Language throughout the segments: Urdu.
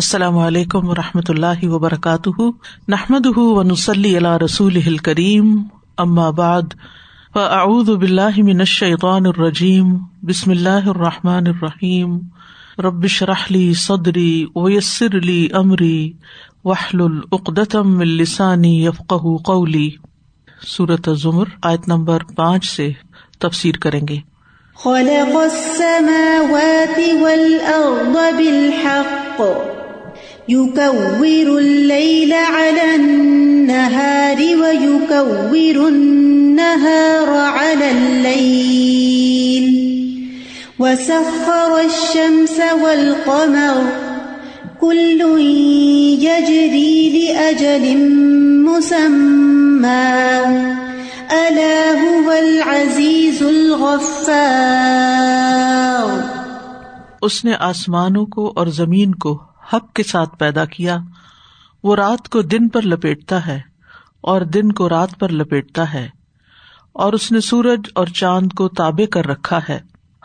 السلام علیکم و رحمۃ اللہ وبرکاتہ۔ نحمد ونسلی علیہ رسول کریم بعد، فاعوذ باللہ من الشیطان الرجیم۔ بسم اللہ الرحمٰن الرحیم۔ ربش رحلی صدری ویسر علی عمری وحل العقدم السانی یفق قولی۔ صورت ظمر آیت نمبر پانچ سے تفسیر کریں گے۔ خلق السماوات والأرض بالحق۔ يكور الليل على النهار ويكور النهار على الليل وسخر الشمس والقمر كل يجري لأجل مسمى اس نے آسمانوں کو اور زمین کو حق کے ساتھ پیدا کیا، وہ رات کو دن پر لپیٹتا ہے اور دن کو رات پر لپیٹتا ہے، اور اس نے سورج اور چاند کو تابے کر رکھا ہے۔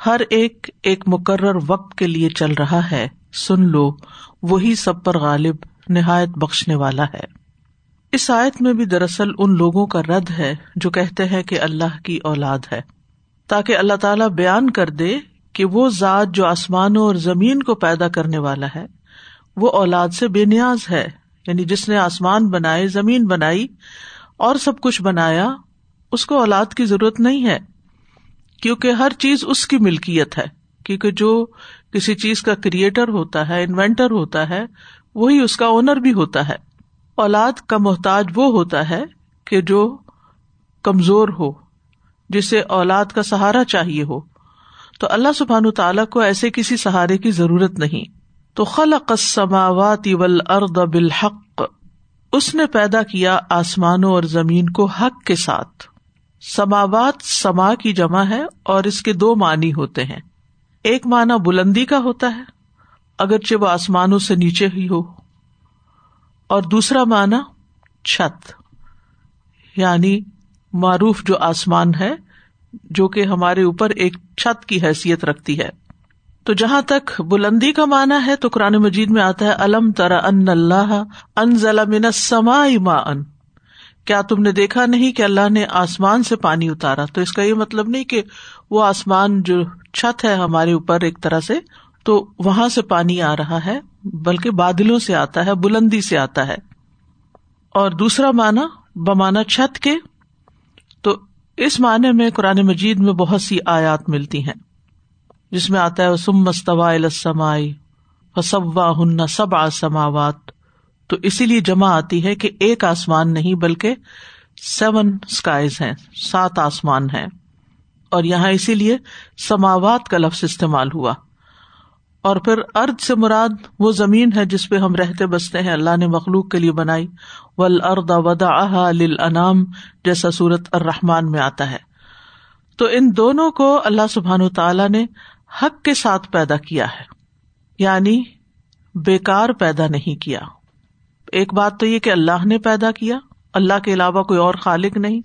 ہر ایک ایک مقرر وقت کے لیے چل رہا ہے۔ سن لو، وہی سب پر غالب، نہایت بخشنے والا ہے۔ اس آیت میں بھی دراصل ان لوگوں کا رد ہے جو کہتے ہیں کہ اللہ کی اولاد ہے۔ تاکہ اللہ تعالی بیان کر دے کہ وہ ذات جو آسمانوں اور زمین کو پیدا کرنے والا ہے وہ اولاد سے بے نیاز ہے یعنی جس نے آسمان بنائے زمین بنائی اور سب کچھ بنایا، اس کو اولاد کی ضرورت نہیں ہے، کیونکہ ہر چیز اس کی ملکیت ہے، کیونکہ جو کسی چیز کا کریٹر ہوتا ہے، انوینٹر ہوتا ہے، وہی اس کا اونر بھی ہوتا ہے۔ اولاد کا محتاج وہ ہوتا ہے کہ جو کمزور ہو، جسے اولاد کا سہارا چاہیے ہو۔ تو اللہ سبحان تعالیٰ کو ایسے کسی سہارے کی ضرورت نہیں۔ تو خلق السماوات والارض بالحق، اس نے پیدا کیا آسمانوں اور زمین کو حق کے ساتھ۔ سماوات سما کی جمع ہے اور اس کے دو معنی ہوتے ہیں۔ ایک معنی بلندی کا ہوتا ہے، اگرچہ وہ آسمانوں سے نیچے ہی ہو۔ اور دوسرا معنی چھت یعنی معروف جو آسمان ہے، جو کہ ہمارے اوپر ایک چھت کی حیثیت رکھتی ہے۔ تو جہاں تک بلندی کا مانا ہے تو قرآن مجید میں آتا ہے، الم ترا ان اللہ ان ضلع من سما ما ان کیا تم نے دیکھا نہیں کہ اللہ نے آسمان سے پانی اتارا؟ تو اس کا یہ مطلب نہیں کہ وہ آسمان جو چھت ہے ہمارے اوپر ایک طرح سے تو وہاں سے پانی آ رہا ہے، بلکہ بادلوں سے آتا ہے، بلندی سے آتا ہے۔ اور دوسرا معنی بمانا چھت کے۔ تو اس معنی میں قرآن مجید میں بہت سی آیات ملتی ہیں۔ جس میں آتا ہے سم مستوا السمائی فسوا ہن سب آسماوات تو اسی لیے جمع آتی ہے کہ ایک آسمان نہیں، بلکہ سیون اسکائز ہیں، سات آسمان ہیں۔ اور یہاں اسی لیے سماوات کا لفظ استعمال ہوا۔ اور پھر ارد سے مراد وہ زمین ہے جس پہ ہم رہتے بستے ہیں، اللہ نے مخلوق کے لیے بنائی۔ ول اردا ودا انعام جیسا سورت الرحمان میں آتا ہے۔ تو ان دونوں کو اللہ سبحان تعالی نے حق کے ساتھ پیدا کیا ہے یعنی بےکار پیدا نہیں کیا۔ ایک بات تو یہ کہ اللہ نے پیدا کیا، اللہ کے علاوہ کوئی اور خالق نہیں۔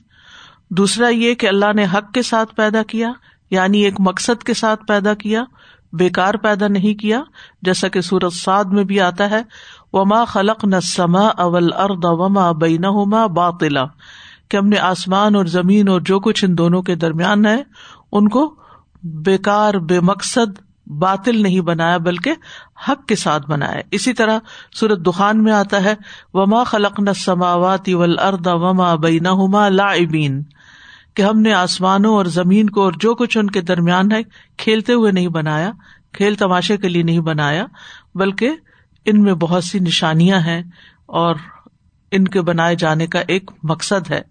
دوسرا یہ کہ اللہ نے حق کے ساتھ پیدا کیا یعنی ایک مقصد کے ساتھ پیدا کیا بےکار پیدا نہیں کیا۔ جیسا کہ سورت سعد میں بھی آتا ہے، وما خلق نہ سما اول ارد وما بینا باطلا۔ کہ ہم نے آسمان اور زمین اور جو کچھ ان دونوں کے درمیان ہے، ان کو بےکار بے مقصد باطل نہیں بنایا، بلکہ حق کے ساتھ بنایا۔ اسی طرح سورت دخان میں آتا ہے، وما خلق نہ سماوات اول وما بینا لائبین کہ ہم نے آسمانوں اور زمین کو اور جو کچھ ان کے درمیان ہے کھیلتے ہوئے نہیں بنایا، کھیل تماشے کے لیے نہیں بنایا، بلکہ ان میں بہت سی نشانیاں ہیں اور ان کے بنائے جانے کا ایک مقصد ہے۔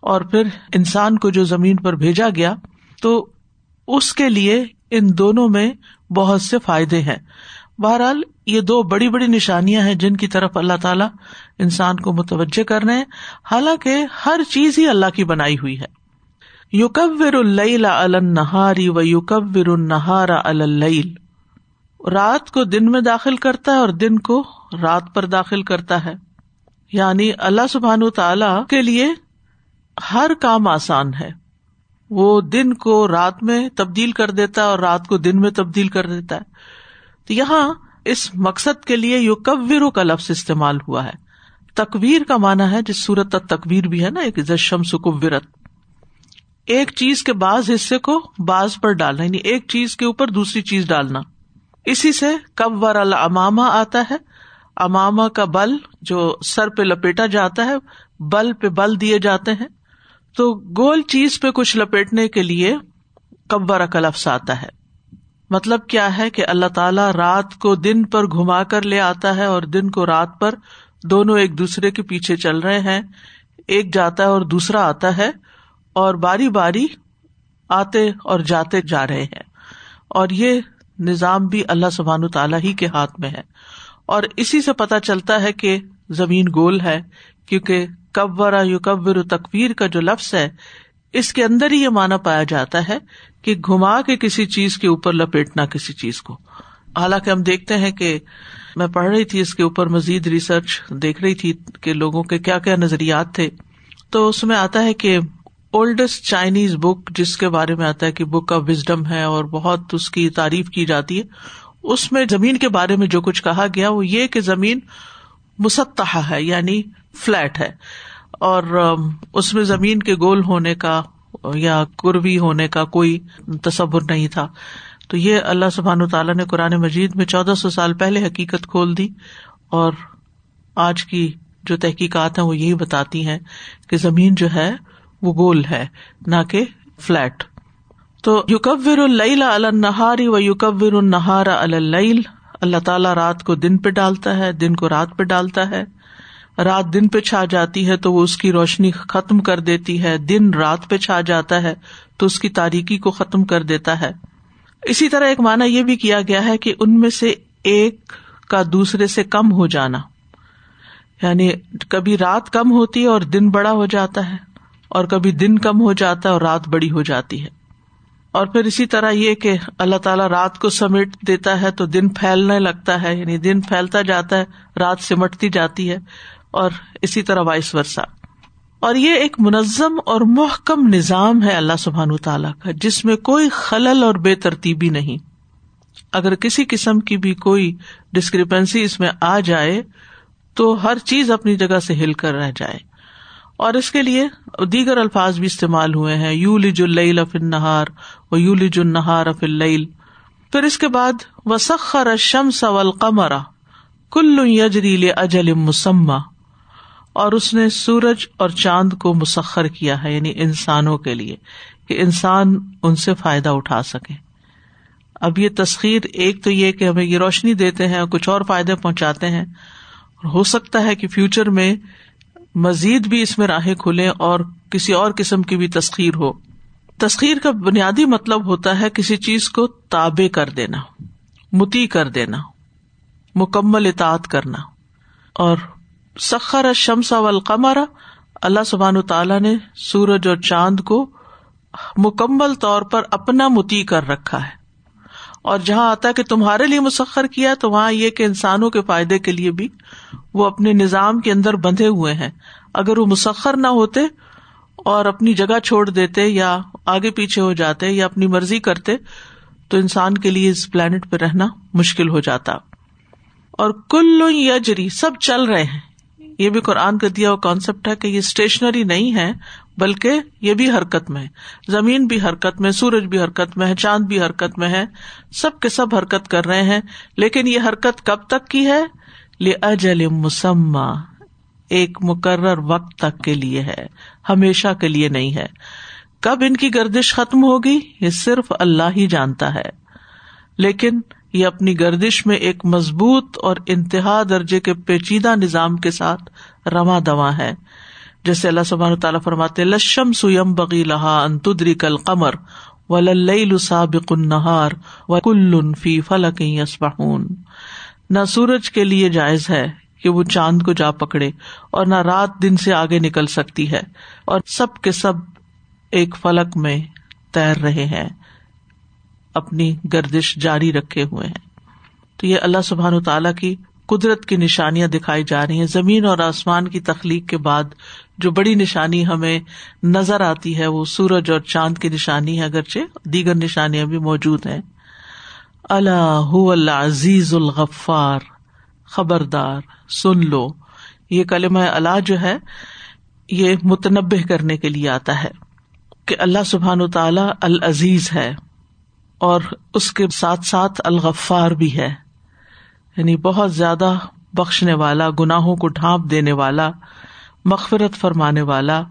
اور پھر انسان کو جو زمین پر بھیجا گیا، تو اس کے لیے ان دونوں میں بہت سے فائدے ہیں۔ بہرحال یہ دو بڑی بڑی نشانیاں ہیں جن کی طرف اللہ تعالیٰ انسان کو متوجہ کر رہے ہیں۔ حالانکہ ہر چیز ہی اللہ کی بنائی ہوئی ہے۔ یوکور النہاری و یوکور النہارا اللیل۔ رات کو دن میں داخل کرتا ہے اور دن کو رات پر داخل کرتا ہے۔ یعنی اللہ سبحان تعالی کے لیے ہر کام آسان ہے۔ وہ دن کو رات میں تبدیل کر دیتا ہے اور رات کو دن میں تبدیل کر دیتا ہے۔ تو یہاں اس مقصد کے لیے یو کبیروں کا لفظ استعمال ہوا ہے۔ تکویر کا مانا ہے جس صورت تکویر بھی ہے نا، ایک شم سکویرت ایک چیز کے بعض حصے کو باز پر ڈالنا یعنی ایک چیز کے اوپر دوسری چیز ڈالنا۔ اسی سے کب ور آتا ہے۔ اماما کا بل جو سر پہ لپیٹا جاتا ہے، بل پہ بل دیے جاتے ہیں۔ تو گول چیز پہ کچھ لپیٹنے کے لیے کبر کا لفظ آتا ہے۔ مطلب کیا ہے کہ اللہ تعالیٰ رات کو دن پر گھما کر لے آتا ہے اور دن کو رات پر دونوں ایک دوسرے کے پیچھے چل رہے ہیں۔ ایک جاتا ہے اور دوسرا آتا ہے اور باری باری آتے اور جاتے جا رہے ہیں۔ اور یہ نظام بھی اللہ سبحان تعالیٰ ہی کے ہاتھ میں ہے۔ اور اسی سے پتا چلتا ہے کہ زمین گول ہے کیونکہ کبرا یو کبر تکبیر کا جو لفظ ہے، اس کے اندر ہی یہ مانا پایا جاتا ہے کہ گھما کے کسی چیز کے اوپر لپیٹنا کسی چیز کو۔ حالانکہ ہم دیکھتے ہیں کہ میں پڑھ رہی تھی، اس کے اوپر مزید ریسرچ دیکھ رہی تھی کہ لوگوں کے کیا کیا نظریات تھے۔ تو اس میں آتا ہے کہ اولڈسٹ چائنیز بک جس کے بارے میں آتا ہے کہ بک آف وزڈم ہے اور بہت اس کی تعریف کی جاتی ہے، اس میں زمین کے بارے میں جو کچھ کہا گیا، وہ یہ کہ زمین مسطح ہے یعنی فلیٹ ہے۔ اور اس میں زمین کے گول ہونے کا یا قربی ہونے کا کوئی تصور نہیں تھا۔ تو یہ اللہ سبحان تعالیٰ نے قرآن مجید میں چودہ سو سال پہلے حقیقت کھول دی۔ اور آج کی جو تحقیقات ہیں وہ یہی بتاتی ہیں کہ زمین جو ہے وہ گول ہے، نہ کہ فلیٹ تو یوکبر النہاری و یوکبر النہار اللیل۔ اللہ تعالیٰ رات کو دن پہ ڈالتا ہے، دن کو رات پہ ڈالتا ہے۔ رات دن پہ چھا جاتی ہے تو وہ اس کی روشنی ختم کر دیتی ہے۔ دن رات پہ چھا جاتا ہے تو اس کی تاریخی کو ختم کر دیتا ہے۔ اسی طرح ایک مانا یہ بھی کیا گیا ہے کہ ان میں سے ایک کا دوسرے سے کم ہو جانا۔ یعنی کبھی رات کم ہوتی ہے اور دن بڑا ہو جاتا ہے، اور کبھی دن کم ہو جاتا ہے اور رات بڑی ہو جاتی ہے۔ اور پھر اسی طرح یہ کہ اللہ تعالیٰ رات کو سمیٹ دیتا ہے تو دن پھیلنے لگتا ہے یعنی دن پھیلتا جاتا ہے، رات سمٹتی جاتی ہے اور اسی طرح وائس ورسا اور یہ ایک منظم اور محکم نظام ہے اللہ سبحان تعالیٰ کا، جس میں کوئی خلل اور بے ترتیبی نہیں۔ اگر کسی قسم کی بھی کوئی ڈسکریپنسی اس میں آ جائے تو ہر چیز اپنی جگہ سے ہل کر رہ جائے۔ اور اس کے لیے دیگر الفاظ بھی استعمال ہوئے ہیں۔ یو لج الل اف نہار و پھر اس کے بعد وسخر شمس والقمر کل یجری اجل مسمہ اور اس نے سورج اور چاند کو مسخر کیا ہے یعنی انسانوں کے لیے، کہ انسان ان سے فائدہ اٹھا سکے۔ اب یہ تسخیر ایک تو یہ کہ ہمیں یہ روشنی دیتے ہیں اور کچھ اور فائدے پہنچاتے ہیں۔ ہو سکتا ہے کہ فیوچر میں مزید بھی اس میں راہیں کھلے اور کسی اور قسم کی بھی تسخیر ہو۔ تسخیر کا بنیادی مطلب ہوتا ہے کسی چیز کو تابے کر دینا، متی کر دینا، مکمل اطاعت کرنا۔ اور سخر شمسا والقمر، اللہ سبحان تعالیٰ نے سورج اور چاند کو مکمل طور پر اپنا متی کر رکھا ہے۔ اور جہاں آتا ہے کہ تمہارے لیے مسخر کیا تو وہاں یہ کہ انسانوں کے فائدے کے لیے بھی وہ اپنے نظام کے اندر بندھے ہوئے ہیں۔ اگر وہ مسخر نہ ہوتے اور اپنی جگہ چھوڑ دیتے یا آگے پیچھے ہو جاتے یا اپنی مرضی کرتے، تو انسان کے لیے اس پلانٹ پہ رہنا مشکل ہو جاتا۔ اور کل یجری، سب چل رہے ہیں۔ یہ بھی قرآن کا دیا ہوا کانسیپٹ ہے کہ یہ اسٹیشنری نہیں ہے، بلکہ یہ بھی حرکت میں ہے۔ زمین بھی حرکت میں، سورج بھی حرکت میں ہے، چاند بھی حرکت میں ہے۔ سب کے سب حرکت کر رہے ہیں، لیکن یہ حرکت کب تک کی ہے؟ لے اجل مسمہ ایک مقرر وقت تک کے لیے ہے، ہمیشہ کے لیے نہیں ہے۔ کب ان کی گردش ختم ہوگی، یہ صرف اللہ ہی جانتا ہے۔ لیکن یہ اپنی گردش میں ایک مضبوط اور انتہا درجے کے پیچیدہ نظام کے ساتھ رواں دوا ہے۔ جیسے اللہ سبحان تعالیٰ فرماتے لشم سوئم بغی لہا انتدری کل قمر و لسابق النہار و فی فلک یسبحون نہ سورج کے لیے جائز ہے کہ وہ چاند کو جا پکڑے اور نہ رات دن سے آگے نکل سکتی ہے اور سب کے سب ایک فلک میں تیر رہے ہیں، اپنی گردش جاری رکھے ہوئے ہیں۔ تو یہ اللہ سبحان تعالیٰ کی قدرت کی نشانیاں دکھائی جا رہی ہیں۔ زمین اور آسمان کی تخلیق کے بعد جو بڑی نشانی ہمیں نظر آتی ہے، وہ سورج اور چاند کی نشانی ہے، اگرچہ دیگر نشانیاں بھی موجود ہیں۔ اللہ العزیز الغفار۔ خبردار، سن لو۔ یہ کلمہ اللہ جو ہے، یہ متنبع کرنے کے لیے آتا ہے کہ اللہ سبحان و تعالی العزیز ہے اور اس کے ساتھ ساتھ الغفار بھی ہے۔ یعنی بہت زیادہ بخشنے والا، گناہوں کو ڈھانپ دینے والا، مغفرت فرمانے والا۔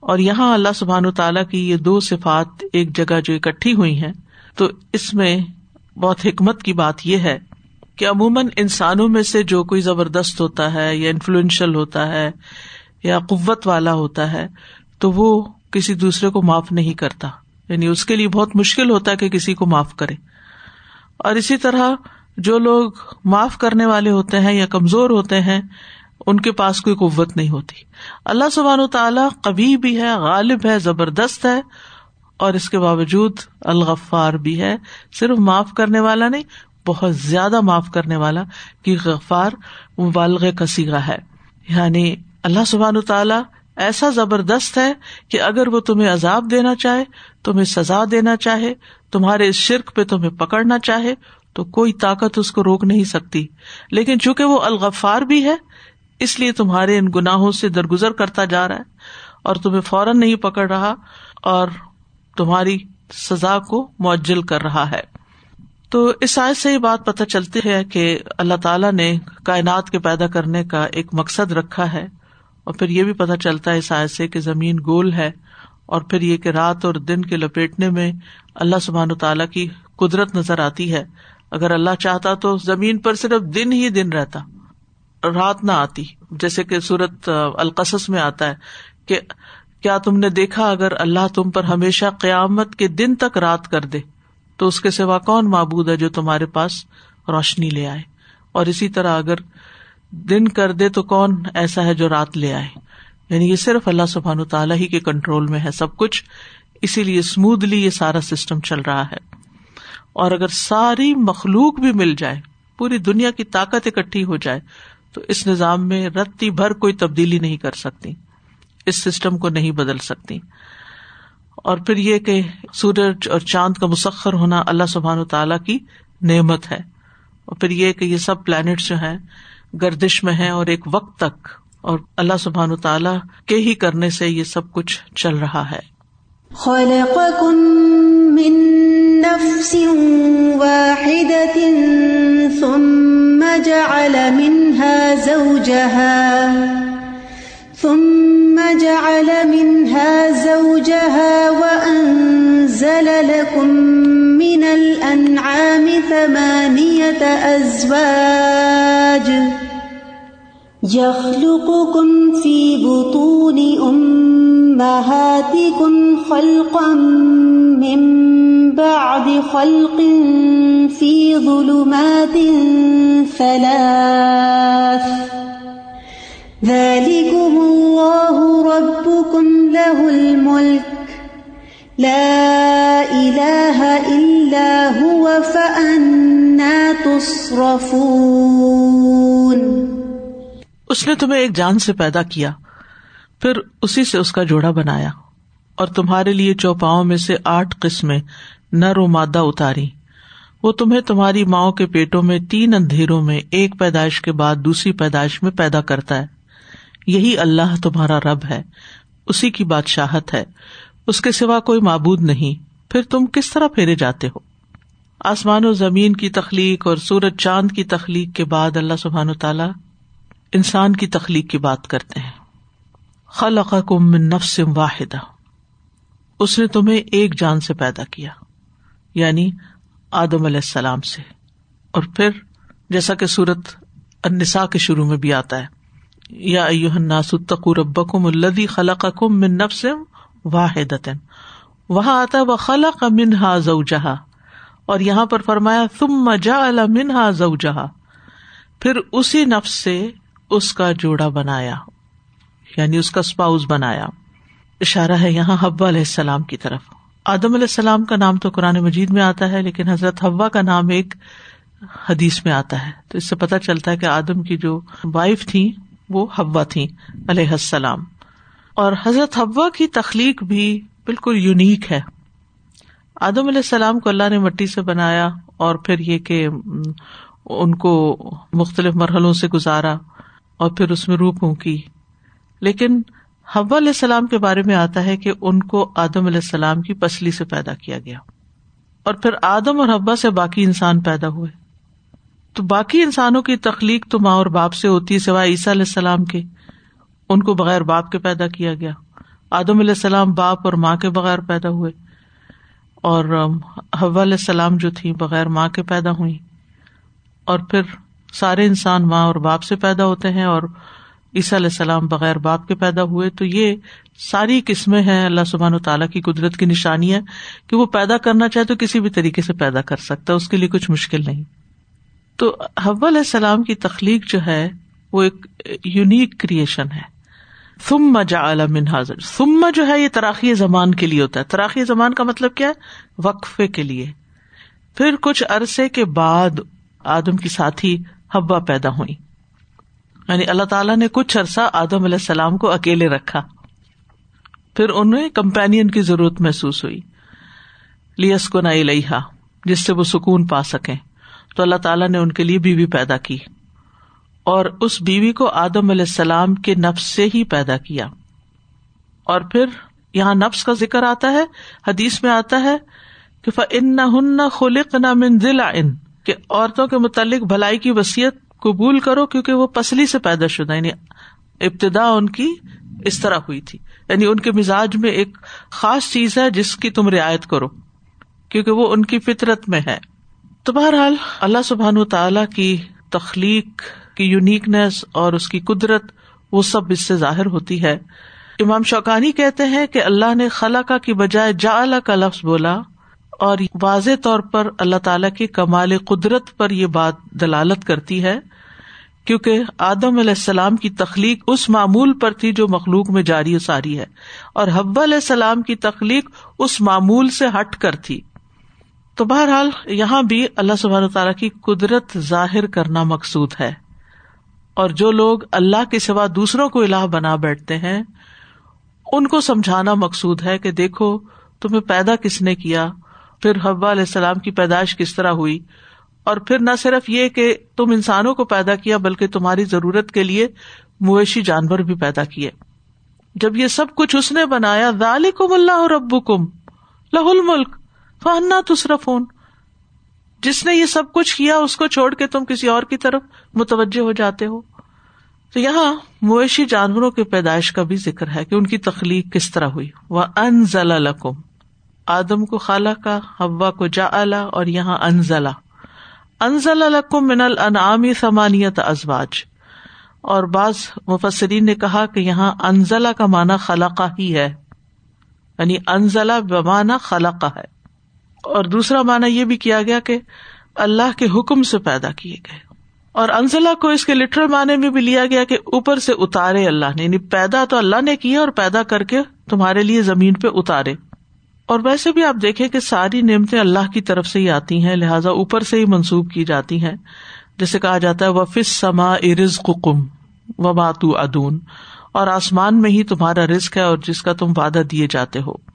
اور یہاں اللہ سبحان تعالیٰ کی یہ دو صفات ایک جگہ جو اکٹھی ہوئی ہیں، تو اس میں بہت حکمت کی بات یہ ہے کہ عموماً انسانوں میں سے جو کوئی زبردست ہوتا ہے یا انفلوئنشل ہوتا ہے یا قوت والا ہوتا ہے، تو وہ کسی دوسرے کو معاف نہیں کرتا۔ یعنی اس کے لیے بہت مشکل ہوتا ہے کہ کسی کو معاف کرے۔ اور اسی طرح جو لوگ معاف کرنے والے ہوتے ہیں یا کمزور ہوتے ہیں، ان کے پاس کوئی قوت نہیں ہوتی۔ اللہ سبحان و تعالیٰ کبھی بھی ہے، غالب ہے، زبردست ہے، اور اس کے باوجود الغفار بھی ہے۔ صرف معاف کرنے والا نہیں بہت زیادہ معاف کرنے والا کہ غفار مبالغ کسیگا ہے۔ یعنی اللہ سبحان تعالیٰ ایسا زبردست ہے کہ اگر وہ تمہیں عذاب دینا چاہے، تمہیں سزا دینا چاہے، تمہارے اس شرک پہ تمہیں پکڑنا چاہے، تو کوئی طاقت اس کو روک نہیں سکتی۔ لیکن چونکہ وہ الغفار بھی ہے، اس لیے تمہارے ان گناہوں سے درگزر کرتا جا رہا ہے اور تمہیں فوراً نہیں پکڑ رہا اور تمہاری سزا کو معجل کر رہا ہے۔ تو اس آئے سے یہ بات پتہ چلتی ہے کہ اللہ تعالیٰ نے کائنات کے پیدا کرنے کا ایک مقصد رکھا ہے اور پھر یہ بھی پتہ چلتا ہے اس آئے سے کہ زمین گول ہے اور پھر یہ کہ رات اور دن کے لپیٹنے میں اللہ سبحان و تعالیٰ کی قدرت نظر آتی ہے۔ اگر اللہ چاہتا تو زمین پر صرف دن ہی دن رہتا، رات نہ آتی۔ جیسے کہ سورت القصص میں آتا ہے کہ کیا تم نے دیکھا اگر اللہ تم پر ہمیشہ قیامت کے دن تک رات کر دے؟ تو اس کے سوا کون معبود ہے جو تمہارے پاس روشنی لے آئے؟ اور اسی طرح اگر دن کر دے تو کون ایسا ہے جو رات لے آئے؟ یعنی یہ صرف اللہ سبحان تعالیٰ ہی کے کنٹرول میں ہے سب کچھ، اسی لیے اسموتھلی یہ سارا سسٹم چل رہا ہے۔ اور اگر ساری مخلوق بھی مل جائے، پوری دنیا کی طاقت اکٹھی ہو جائے، تو اس نظام میں رتی بھر کوئی تبدیلی نہیں کر سکتی۔ اس سسٹم کو نہیں بدل سکتی۔ اور پھر یہ کہ سورج اور چاند کا مسخر ہونا اللہ سبحان و تعالیٰ کی نعمت ہے۔ اور پھر یہ کہ یہ سب پلانٹ جو ہے گردش میں ہے اور ایک وقت تک اور اللہ سبحان و تعالیٰ کے ہی کرنے سے یہ سب کچھ چل رہا ہے۔ نفس واحدة ثم جعل منها زوجها، ثم جعل منها الأنعام ثمانية أزواج يخلقكم في بطون أمهاتكم خلقا من بعد خلق في ظلمات ثلاث ذلكم الله ربكم له الملك لا إله إلا هو فأنا تصرفون. اس نے تمہیں ایک جان سے پیدا کیا، پھر اسی سے اس کا جوڑا بنایا، اور تمہارے لیے چوپاؤں میں سے آٹھ قسمیں نر و مادہ اتاری۔ وہ تمہیں تمہاری ماؤں کے پیٹوں میں تین اندھیروں میں، ایک پیدائش کے بعد دوسری پیدائش میں پیدا کرتا ہے۔ یہی اللہ تمہارا رب ہے، اسی کی بادشاہت ہے۔ اس کے سوا کوئی معبود نہیں۔ پھر تم کس طرح پھیرے جاتے ہو؟ آسمان و زمین کی تخلیق اور سورج چاند کی تخلیق کے بعد اللہ سبحان و تعالی انسان کی تخلیق کی بات کرتے ہیں۔ خلق من نفس واحدہ۔ اس نے تمہیں ایک جان سے پیدا کیا یعنی آدم علیہ السلام سے۔ اور پھر جیسا کہ سورت النساء کے شروع میں بھی آتا ہے، یا ربکم الذی خلقکم من نفس واحدۃ وہاں آتا ہے وہ خلق منہا زوجہا اور یہاں پر فرمایا، ثم جعل منہا زوجہا پھر اسی نفس سے اس کا جوڑا بنایا یعنی اس کا اسپاؤز بنایا۔ اشارہ ہے یہاں حبا علیہ السلام کی طرف۔ آدم علیہ السلام کا نام تو قرآن مجید میں آتا ہے، لیکن حضرت حوا کا نام ایک حدیث میں آتا ہے۔ تو اس سے پتا چلتا ہے کہ آدم کی جو وائف تھی وہ ہوا تھی علیہ السلام۔ اور حضرت حوا کی تخلیق بھی بالکل یونیک ہے۔ آدم علیہ السلام کو اللہ نے مٹی سے بنایا اور پھر یہ کہ ان کو مختلف مرحلوں سے گزارا اور پھر اس میں روح پھونکی۔ لیکن حوا علیہ السلام کے بارے میں آتا ہے کہ ان کو آدم علیہ السلام کی پسلی سے پیدا کیا گیا۔ اور پھر آدم اور حبا سے باقی انسان پیدا ہوئے۔ تو باقی انسانوں کی تخلیق تو ماں اور باپ سے ہوتی ہے، سوائے عیسیٰ علیہ السلام کے۔ ان کو بغیر باپ کے پیدا کیا گیا۔ آدم علیہ السلام باپ اور ماں کے بغیر پیدا ہوئے۔ اور حوا علیہ السلام جو تھی بغیر ماں کے پیدا ہوئی اور پھر سارے انسان ماں اور باپ سے پیدا ہوتے ہیں اور عیسیٰ علیہ السلام بغیر باپ کے پیدا ہوئے۔ تو یہ ساری قسمیں ہیں اللہ سبحان و تعالیٰ کی قدرت کی نشانی ہے کہ وہ پیدا کرنا چاہے تو کسی بھی طریقے سے پیدا کر سکتا ہے، اس کے لیے کچھ مشکل نہیں۔ تو حب علیہ السلام کی تخلیق جو ہے، وہ ایک یونیک کریشن ہے۔ ثم جعل من حاضر. ثم جو ہے یہ تراخی زمان کے لیے ہوتا ہے. تراخی زمان کا مطلب کیا ہے؟ وقفے کے لیے. پھر کچھ عرصے کے بعد آدم کی ساتھی حبا پیدا ہوئی. یعنی اللہ تعالیٰ نے کچھ عرصہ آدم علیہ السلام کو اکیلے رکھا. پھر انہیں کمپین کی ضرورت محسوس ہوئی. لیس کو نئی لئیحا جس سے وہ سکون پا سکیں. تو اللہ تعالیٰ نے ان کے لیے بیوی پیدا کی. اور اس بیوی کو آدم علیہ السلام کے نفس سے ہی پیدا کیا۔ اور پھر یہاں نفس کا ذکر آتا ہے، حدیث میں آتا ہے کہ ان نہ خلق نہ من ضلع ان کہ عورتوں کے متعلق بھلائی کی وسیعت قبول کرو کیونکہ وہ پسلی سے پیدا شدہ یعنی ابتدا ان کی اس طرح ہوئی تھی۔ یعنی ان کے مزاج میں ایک خاص چیز ہے جس کی تم رعایت کرو، کیونکہ وہ ان کی فطرت میں ہے۔ تو بہرحال اللہ سبحان تعالی کی تخلیق کی یونیکنیس اور اس کی قدرت، وہ سب اس سے ظاہر ہوتی ہے۔ امام شوقانی کہتے ہیں کہ اللہ نے خلا کا کی بجائے جا کا لفظ بولا اور واضح طور پر اللہ تعالی کی کمال قدرت پر یہ بات دلالت کرتی ہے، کیونکہ آدم علیہ السلام کی تخلیق اس معمول پر تھی جو مخلوق میں جاری و ساری ہے، اور حب علیہ السلام کی تخلیق اس معمول سے ہٹ کر تھی۔ تو بہرحال یہاں بھی اللہ سبحانہ تعالیٰ کی قدرت ظاہر کرنا مقصود ہے۔ اور جو لوگ اللہ کے سوا دوسروں کو الہ بنا بیٹھتے ہیں، ان کو سمجھانا مقصود ہے کہ دیکھو، تمہیں پیدا کس نے کیا؟ پھر حبا علیہ السلام کی پیدائش کس طرح ہوئی؟ اور پھر نہ صرف یہ کہ تم انسانوں کو پیدا کیا، بلکہ تمہاری ضرورت کے لیے مویشی جانور بھی پیدا کیے۔ جب یہ سب کچھ اس نے بنایا کم اللہ اور ابو کم لہ الملک فہنا تصرف فون جس نے یہ سب کچھ کیا اس کو چھوڑ کے تم کسی اور کی طرف متوجہ ہو جاتے ہو؟ تو یہاں مویشی جانوروں کی پیدائش کا بھی ذکر ہے کہ ان کی تخلیق کس طرح ہوئی۔ وہ ان ضلع آدم کو خالہ کا ہوا کو جا اور یہاں انزلہ۔ انزل الکم من الانعام ثمانیت ازواج اور بعض مفسرین نے کہا کہ یہاں انزلہ کا معنی خلقہ ہی ہے۔ یعنی انزلہ بمانا خلقہ ہے۔ اور دوسرا معنی یہ بھی کیا گیا کہ اللہ کے حکم سے پیدا کیے گئے۔ اور انزلہ کو اس کے لٹرل معنی میں بھی لیا گیا کہ اوپر سے اتارے اللہ نے یعنی پیدا تو اللہ نے کیا اور پیدا کر کے تمہارے لیے زمین پہ اتارے۔ اور ویسے بھی آپ دیکھیں کہ ساری نعمتیں اللہ کی طرف سے ہی آتی ہیں، لہٰذا اوپر سے ہی منسوب کی جاتی ہیں۔ جیسے کہا جاتا ہے وفس سما ارز کم و باتو ادون اور آسمان میں ہی تمہارا رزق ہے اور جس کا تم وعدہ دیے جاتے ہو۔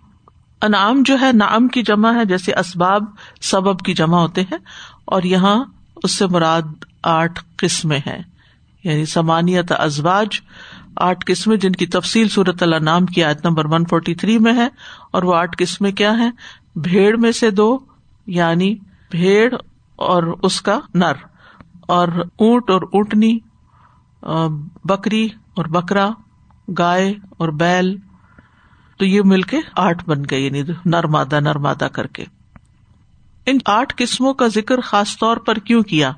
انعام جو ہے نام کی جمع ہے، جیسے اسباب، سبب کی جمع ہوتے ہیں، اور یہاں اس سے مراد آٹھ قسمیں ہیں۔ یعنی سمانیت ازواج، آٹھ قسمیں جن کی تفصیل صورت اللہ نام کی آیت نمبر ون فورٹی تھری میں ہے، اور وہ آٹھ قسمیں کیا ہے بھیڑ میں سے دو یعنی بھیڑ اور اس کا نر، اور اونٹ اور اونٹنی بکری اور بکرا، گائے اور بیل تو یہ مل کے آٹھ بن گئے یعنی نر مادہ نر مادہ کر کے۔ ان آٹھ قسموں کا ذکر خاص طور پر کیوں کیا؟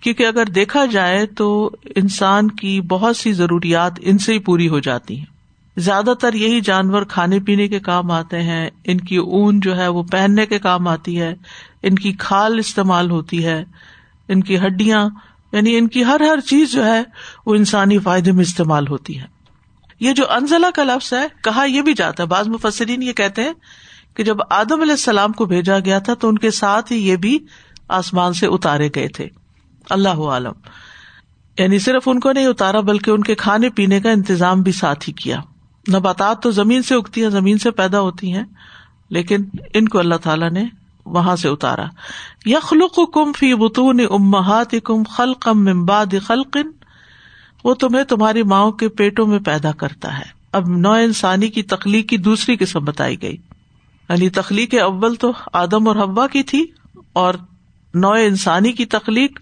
کیونکہ اگر دیکھا جائے تو انسان کی بہت سی ضروریات ان سے ہی پوری ہو جاتی ہیں۔ زیادہ تر یہی جانور کھانے پینے کے کام آتے ہیں، ان کی اون جو ہے وہ پہننے کے کام آتی ہے، ان کی کھال استعمال ہوتی ہے، ان کی ہڈیاں یعنی ان کی ہر ہر چیز جو ہے وہ انسانی فائدے میں استعمال ہوتی ہے۔ یہ جو انزلہ کا لفظ ہے، کہا یہ بھی جاتا ہے۔ بعض مفسرین یہ کہتے ہیں کہ جب آدم علیہ السلام کو بھیجا گیا تھا تو ان کے ساتھ ہی یہ بھی آسمان سے اتارے گئے تھے۔ اللہ عالم۔ یعنی صرف ان کو نہیں اتارا، بلکہ ان کے کھانے پینے کا انتظام بھی ساتھ ہی کیا۔ نباتات تو زمین سے اگتی ہیں، زمین سے پیدا ہوتی ہیں، لیکن ان کو اللہ تعالیٰ نے وہاں سے اتارا۔ یخلق کم فی بتون امہات کم خلقم ممباد خلقن وہ تمہیں تمہاری ماؤں کے پیٹوں میں پیدا کرتا ہے۔ اب نو انسانی کی تخلیق کی دوسری قسم بتائی گئی۔ یعنی تخلیق اول تو آدم اور ہوا کی تھی اور نو انسانی کی تخلیق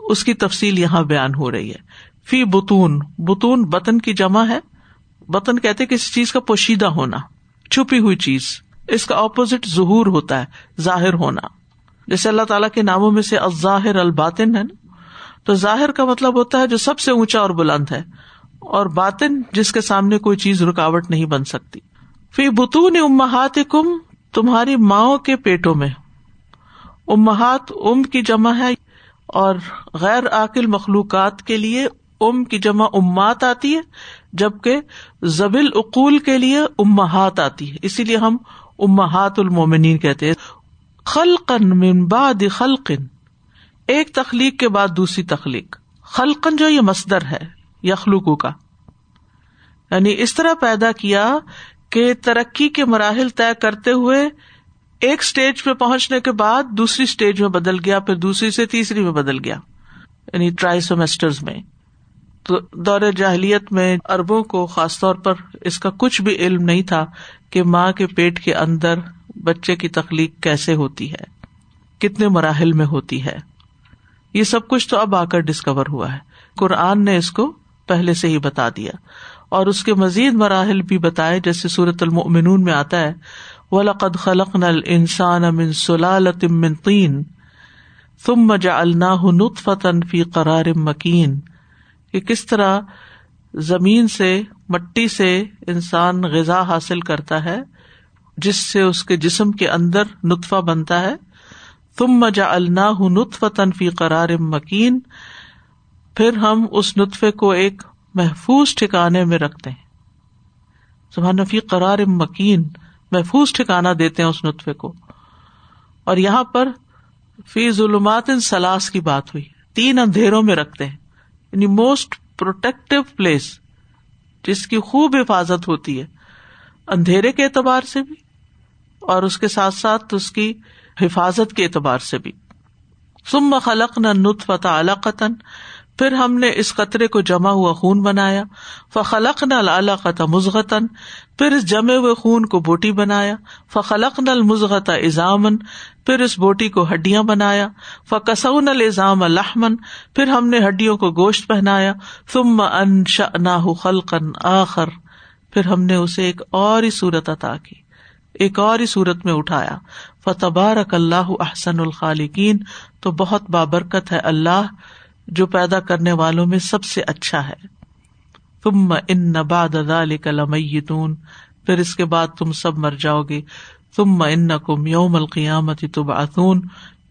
اس کی تفصیل یہاں بیان ہو رہی ہے۔ فی بتون بتون بتن کی جمع ہے۔ بتن کہتے کسی چیز کا پوشیدہ ہونا، چھپی ہوئی چیز۔ اس کا اپوزٹ ظہور ہوتا ہے، ظاہر ہونا۔ جیسے اللہ تعالیٰ کے ناموں میں سے ظاہر الباطن ہے نا۔ تو ظاہر کا مطلب ہوتا ہے جو سب سے اونچا اور بلند ہے، اور باطن جس کے سامنے کوئی چیز رکاوٹ نہیں بن سکتی۔ فی بتون امہات کم تمہاری ماؤں کے پیٹوں میں۔ امہات ام کی جمع ہے، اور غیر عاقل مخلوقات کے لیے ام کی جمع امات آتی ہے، جبکہ زبل اقول کے لیے امہات آتی ہے۔ اسی لیے ہم امہات المومنین کہتے ہیں۔ خلقن من بعد خلقن ایک تخلیق کے بعد دوسری تخلیق۔ خلقن جو یہ مصدر ہے یخلوق کا۔ یعنی اس طرح پیدا کیا کہ ترقی کے مراحل طے کرتے ہوئے ایک اسٹیج پہ پہنچنے کے بعد دوسری اسٹیج میں بدل گیا، پھر دوسری سے تیسری میں بدل گیا۔ یعنی ٹرائی سیمسٹر میں۔ تو دور جاہلیت میں اربوں کو خاص طور پر اس کا کچھ بھی علم نہیں تھا کہ ماں کے پیٹ کے اندر بچے کی تخلیق کیسے ہوتی ہے، کتنے مراحل میں ہوتی ہے۔ یہ سب کچھ تو اب آ کر ڈسکور ہوا ہے۔ قرآن نے اس کو پہلے سے ہی بتا دیا۔ اور اس کے مزید مراحل بھی بتائے، جیسے سورت المؤمنون میں آتا ہے۔ وَلَقَدْ خَلَقْنَا الْإِنسَانَ مِن سُلَالَةٍ مِن طِين ثُمَّ جَعَلْنَاهُ نُطْفَةً فِي قَرَارٍ مَكِينٍ۔ کہ کس طرح زمین سے، مٹی سے انسان غذا حاصل کرتا ہے، جس سے اس کے جسم کے اندر نطفہ بنتا ہے۔ تم مجا اللہ نطف تنفی قرار مکین پھر ہم اس نطفے کو ایک محفوظ ٹھکانے میں رکھتے ہیں۔ نفی قرار مکین۔ محفوظ ٹھکانا دیتے ہیں اس نطفے کو۔ اور یہاں پر فی ظلمات ان سلاس کی بات ہوئی۔ تین اندھیروں میں رکھتے ہیں۔ یعنی موسٹ پروٹیکٹو پلیس جس کی خوب حفاظت ہوتی ہے۔ اندھیرے کے اعتبار سے بھی۔ اور اس کے ساتھ ساتھ اس کی حفاظت کے اعتبار سے بھی۔ سم خلق نہ نت فتح پھر ہم نے اس قطرے کو جمع ہوا خون بنایا۔ فخلق نل علاقت مزغتاً پھر اس جمے ہوئے خون کو بوٹی بنایا۔ فخلق نل مزغت ایزامن پھر اس بوٹی کو ہڈیاں بنایا۔ فکسون الزام الحمن پھر ہم نے ہڈیوں کو گوشت پہنایا ثم ان نہ خلقن آخر، پھر ہم نے اسے ایک اور ہی صورت عطا کی۔ ایک اور ہی صورت میں اٹھایا فتبارک اللہ احسن الخالقین تو بہت بابرکت ہے اللہ جو پیدا کرنے والوں میں سب سے اچھا ہے۔ تم ان نباد لمیتون پھر اس کے بعد تم سب مر جاؤ گے۔ تم ان کم یوم القیامت تب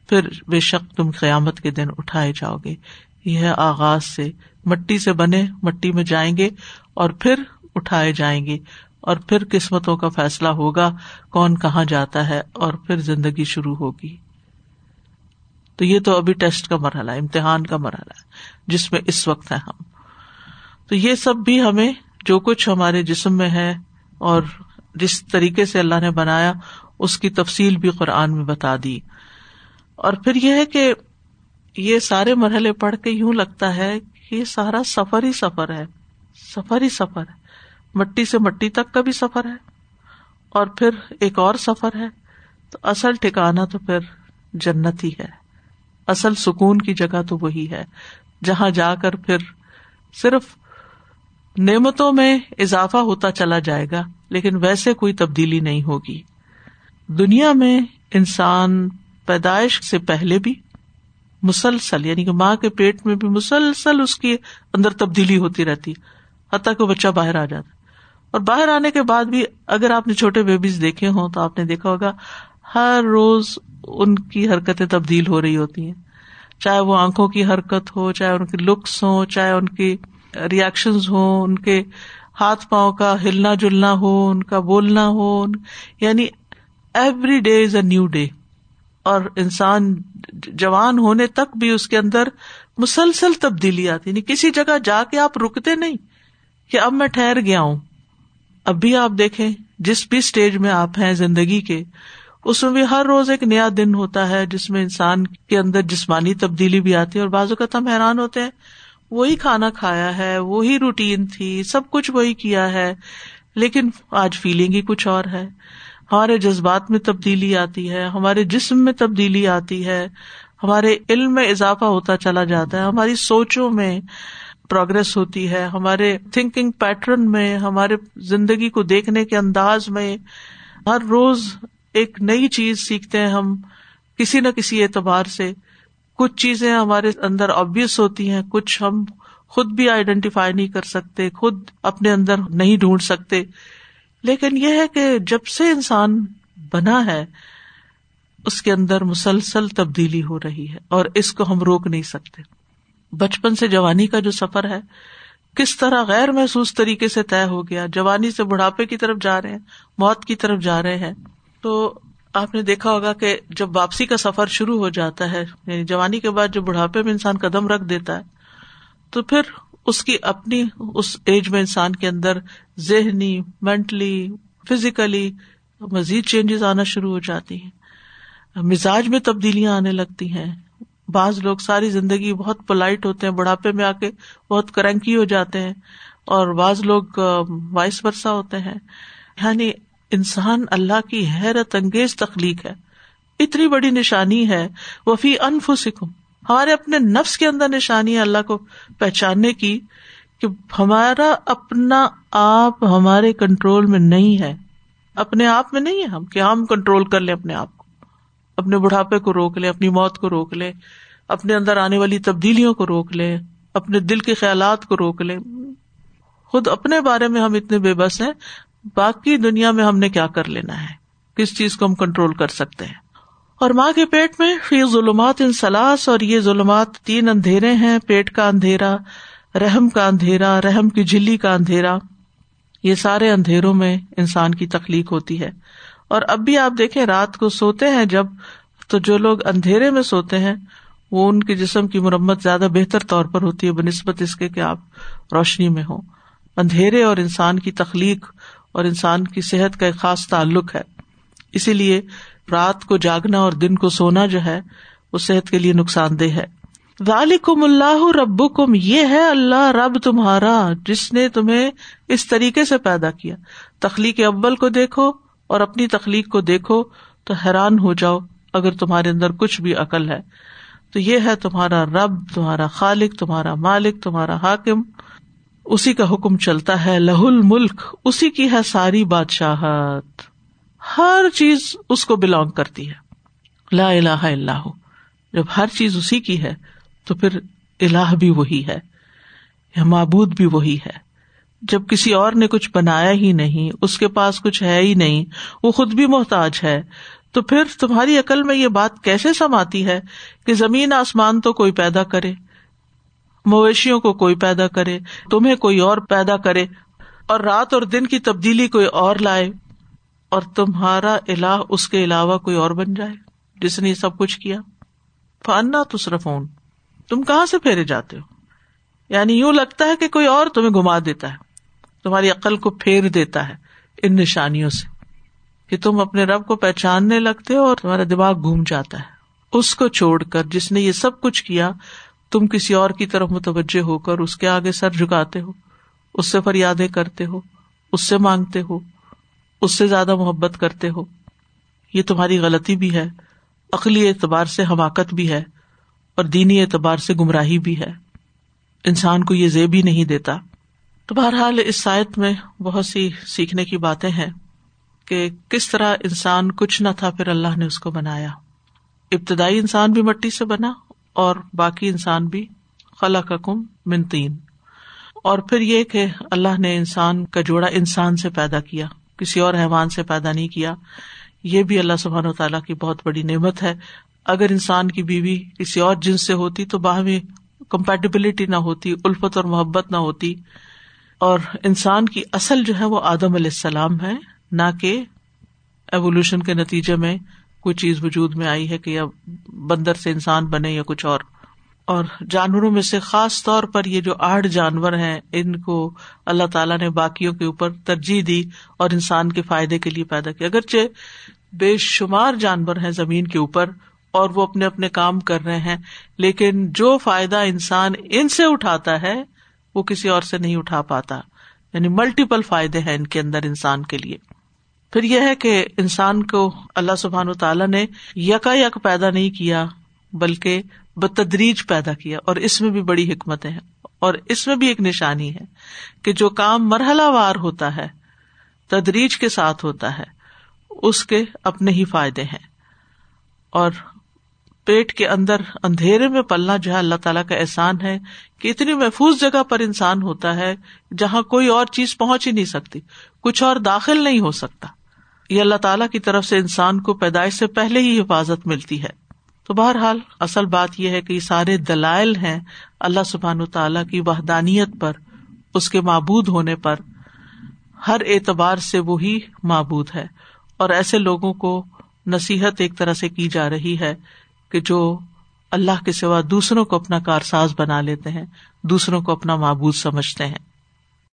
پھر بے شک تم قیامت کے دن اٹھائے جاؤ گے۔ یہ آغاز سے، مٹی سے بنے مٹی میں جائیں گے اور پھر اٹھائے جائیں گے۔ اور پھر قسمتوں کا فیصلہ ہوگا کون کہاں جاتا ہے اور پھر زندگی شروع ہوگی۔ تو یہ تو ابھی ٹیسٹ کا مرحلہ ہے، امتحان کا مرحلہ ہے، جس میں اس وقت ہے ہم۔ تو یہ سب بھی ہمیں جو کچھ ہمارے جسم میں ہے اور جس طریقے سے اللہ نے بنایا، اس کی تفصیل بھی قرآن میں بتا دی۔ اور پھر یہ ہے کہ یہ سارے مرحلے پڑھ کے یوں لگتا ہے کہ یہ سارا سفر ہی سفر ہے، سفر ہی سفر ہے۔ مٹی سے مٹی تک کا بھی سفر ہے اور پھر ایک اور سفر ہے تو اصل ٹھکانا تو پھر جنت ہی ہے۔ اصل سکون کی جگہ تو وہی ہے، جہاں جا کر پھر صرف نعمتوں میں اضافہ ہوتا چلا جائے گا، لیکن ویسے کوئی تبدیلی نہیں ہوگی۔ دنیا میں انسان پیدائش سے پہلے بھی مسلسل یعنی کہ ماں کے پیٹ میں بھی مسلسل اس کی اندر تبدیلی ہوتی رہتی، حتیٰ کہ بچہ باہر آ جاتا۔ اور باہر آنے کے بعد بھی اگر آپ نے چھوٹے بیبیز دیکھے ہوں تو آپ نے دیکھا ہوگا، ہر روز ان کی حرکتیں تبدیل ہو رہی ہوتی ہیں۔ چاہے وہ آنکھوں کی حرکت ہو، چاہے ان کی لکس ہو چاہے ان کی ریئیکشن ہو ان کے ہاتھ پاؤں کا ہلنا جلنا ہو، ان کا بولنا ہو یعنی every day is a new day اور انسان جوان ہونے تک بھی اس کے اندر مسلسل تبدیلی آتی یعنی کسی جگہ جا کے آپ رکتے نہیں کہ اب میں ٹھہر گیا ہوں۔ اب بھی آپ دیکھیں، جس بھی اسٹیج میں آپ ہیں زندگی کے، اس میں بھی ہر روز ایک نیا دن ہوتا ہے، جس میں انسان کے اندر جسمانی تبدیلی بھی آتی ہے اور بعض اوقات ہم حیران ہوتے ہیں، وہی کھانا کھایا ہے، وہی روٹین تھی، سب کچھ وہی کیا ہے، لیکن آج فیلنگ ہی کچھ اور ہے۔ ہمارے جذبات میں تبدیلی آتی ہے، ہمارے جسم میں تبدیلی آتی ہے، ہمارے علم میں اضافہ ہوتا چلا جاتا ہے، ہماری سوچوں میں پروگرس ہوتی ہے، ہمارے تھنکنگ پیٹرن میں، ہمارے زندگی کو دیکھنے کے انداز میں، ہر روز ایک نئی چیز سیکھتے ہیں ہم، کسی نہ کسی اعتبار سے۔ کچھ چیزیں ہمارے اندر آبیس ہوتی ہیں، کچھ ہم خود بھی آئیڈینٹیفائی نہیں کر سکتے، خود اپنے اندر نہیں ڈھونڈ سکتے۔ لیکن یہ ہے کہ جب سے انسان بنا ہے، اس کے اندر مسلسل تبدیلی ہو رہی ہے اور اس کو ہم روک نہیں سکتے۔ بچپن سے جوانی کا جو سفر ہے، کس طرح غیر محسوس طریقے سے طے ہو گیا، جوانی سے بڑھاپے کی طرف جا رہے ہیں، موت کی طرف جا رہے ہیں۔ تو آپ نے دیکھا ہوگا کہ جب واپسی کا سفر شروع ہو جاتا ہے یعنی جوانی کے بعد جب بڑھاپے میں انسان قدم رکھ دیتا ہے، تو پھر اس کی اپنی اس ایج میں انسان کے اندر ذہنی، مینٹلی، فزیکلی مزید چینجز آنا شروع ہو جاتی ہیں۔ مزاج میں تبدیلیاں آنے لگتی ہیں۔ بعض لوگ ساری زندگی بہت پولائٹ ہوتے ہیں، بڑھاپے میں آ کے بہت کرنکی ہو جاتے ہیں اور بعض لوگ وائس ورسا ہوتے ہیں۔ یعنی انسان اللہ کی حیرت انگیز تخلیق ہے۔ اتنی بڑی نشانی ہے۔ وفی انف سکھوں ہمارے اپنے نفس کے اندر نشانی ہے اللہ کو پہچاننے کی کہ ہمارا اپنا آپ ہمارے کنٹرول میں نہیں ہے۔ اپنے آپ میں نہیں ہے ہم، کہ ہم کنٹرول کر لیں اپنے آپ۔ اپنے بڑھاپے کو روک لیں اپنی موت کو روک لیں اپنے اندر آنے والی تبدیلیوں کو روک لیں اپنے دل کے خیالات کو روک لیں خود اپنے بارے میں ہم اتنے بے بس ہیں، باقی دنیا میں ہم نے کیا کر لینا ہے؟ کس چیز کو ہم کنٹرول کر سکتے ہیں؟ اور ماں کے پیٹ میں فی ظلمات ان سلاس، اور یہ ظلمات تین اندھیرے ہیں، پیٹ کا اندھیرا، رحم کا اندھیرا، رحم کی جلی کا اندھیرا۔ یہ سارے اندھیروں میں انسان کی تخلیق ہوتی ہے۔ اور اب بھی آپ دیکھیں رات کو سوتے ہیں جب تو جو لوگ اندھیرے میں سوتے ہیں، وہ ان کے جسم کی مرمت زیادہ بہتر طور پر ہوتی ہے بہ نسبت اس کے کہ آپ روشنی میں ہو اندھیرے اور انسان کی تخلیق اور انسان کی صحت کا ایک خاص تعلق ہے۔ اسی لیے رات کو جاگنا اور دن کو سونا جو ہے، وہ صحت کے لیے نقصان دہ ہے۔ ذالکم اللہ رب کم یہ ہے اللہ رب تمہارا، جس نے تمہیں اس طریقے سے پیدا کیا۔ تخلیق ابل کو دیکھو اور اپنی تخلیق کو دیکھو تو حیران ہو جاؤ اگر تمہارے اندر کچھ بھی عقل ہے۔ تو یہ ہے تمہارا رب، تمہارا خالق، تمہارا مالک، تمہارا حاکم۔ اسی کا حکم چلتا ہے لہ الملک، اسی کی ہے ساری بادشاہت۔ ہر چیز اس کو بلونگ کرتی ہے۔ لا الہ اللہ جب ہر چیز اسی کی ہے تو پھر الہ بھی وہی ہے، یا معبود بھی وہی ہے۔ جب کسی اور نے کچھ بنایا ہی نہیں، اس کے پاس کچھ ہے ہی نہیں، وہ خود بھی محتاج ہے۔ تو پھر تمہاری عقل میں یہ بات کیسے سماتی ہے کہ زمین آسمان تو کوئی پیدا کرے، مویشیوں کو کوئی پیدا کرے، تمہیں کوئی اور پیدا کرے، اور رات اور دن کی تبدیلی کوئی اور لائے، اور تمہارا الہ اس کے علاوہ کوئی اور بن جائے، جس نے سب کچھ کیا۔ فانا تصرفون، تم کہاں سے پھیرے جاتے ہو؟ یعنی یوں لگتا ہے کہ کوئی اور تمہیں گما دیتا ہے۔ تمہاری عقل کو پھیر دیتا ہے ان نشانیوں سے کہ تم اپنے رب کو پہچاننے لگتے ہو اور تمہارا دماغ گھوم جاتا ہے۔ اس کو چھوڑ کر جس نے یہ سب کچھ کیا، تم کسی اور کی طرف متوجہ ہو کر اس کے آگے سر جھکاتے ہو، اس سے فریادیں کرتے ہو، اس سے مانگتے ہو، اس سے زیادہ محبت کرتے ہو۔ یہ تمہاری غلطی بھی ہے، عقلی اعتبار سے حماقت بھی ہے اور دینی اعتبار سے گمراہی بھی ہے۔ انسان کو یہ زیب ہی نہیں دیتا۔ تو بہرحال اس سائت میں بہت سی سیکھنے کی باتیں ہیں کہ کس طرح انسان کچھ نہ تھا پھر اللہ نے اس کو بنایا۔ ابتدائی انسان بھی مٹی سے بنا اور باقی انسان بھی خلا کا کم منتین اور پھر یہ کہ اللہ نے انسان کا جوڑا انسان سے پیدا کیا، کسی اور حیوان سے پیدا نہیں کیا۔ یہ بھی اللہ سبحان و تعالیٰ کی بہت بڑی نعمت ہے۔ اگر انسان کی بیوی کسی اور جنس سے ہوتی تو باہمی کمپیٹیبلٹی نہ ہوتی، الفت اور محبت نہ ہوتی۔ اور انسان کی اصل جو ہے وہ آدم علیہ السلام ہے، نہ کہ ایوولوشن کے نتیجے میں کوئی چیز وجود میں آئی ہے کہ یا بندر سے انسان بنے یا کچھ اور۔ اور جانوروں میں سے خاص طور پر یہ جو آٹھ جانور ہیں، ان کو اللہ تعالیٰ نے باقیوں کے اوپر ترجیح دی اور انسان کے فائدے کے لیے پیدا کیا۔ اگرچہ بے شمار جانور ہیں زمین کے اوپر اور وہ اپنے اپنے کام کر رہے ہیں، لیکن جو فائدہ انسان ان سے اٹھاتا ہے وہ کسی اور سے نہیں اٹھا پاتا۔ یعنی ملٹیپل فائدے ہیں ان کے اندر انسان کے لیے۔ پھر یہ ہے کہ انسان کو اللہ سبحان تعالیٰ نے یکا یک پیدا نہیں کیا، بلکہ بتدریج پیدا کیا، اور اس میں بھی بڑی حکمتیں ہیں۔ اور اس میں بھی ایک نشانی ہے کہ جو کام مرحلہ وار ہوتا ہے، تدریج کے ساتھ ہوتا ہے، اس کے اپنے ہی فائدے ہیں۔ اور پیٹ کے اندر اندھیرے میں پلنا جو ہے اللہ تعالیٰ کا احسان ہے کہ اتنی محفوظ جگہ پر انسان ہوتا ہے جہاں کوئی اور چیز پہنچ ہی نہیں سکتی، کچھ اور داخل نہیں ہو سکتا۔ یہ اللہ تعالیٰ کی طرف سے انسان کو پیدائش سے پہلے ہی حفاظت ملتی ہے۔ تو بہرحال اصل بات یہ ہے کہ یہ سارے دلائل ہیں اللہ سبحان تعالیٰ کی وحدانیت پر، اس کے معبود ہونے پر۔ ہر اعتبار سے وہی معبود ہے۔ اور ایسے لوگوں کو نصیحت ایک طرح سے کی جا رہی ہے کہ جو اللہ کے سوا دوسروں کو اپنا کارساز بنا لیتے ہیں، دوسروں کو اپنا معبود سمجھتے ہیں۔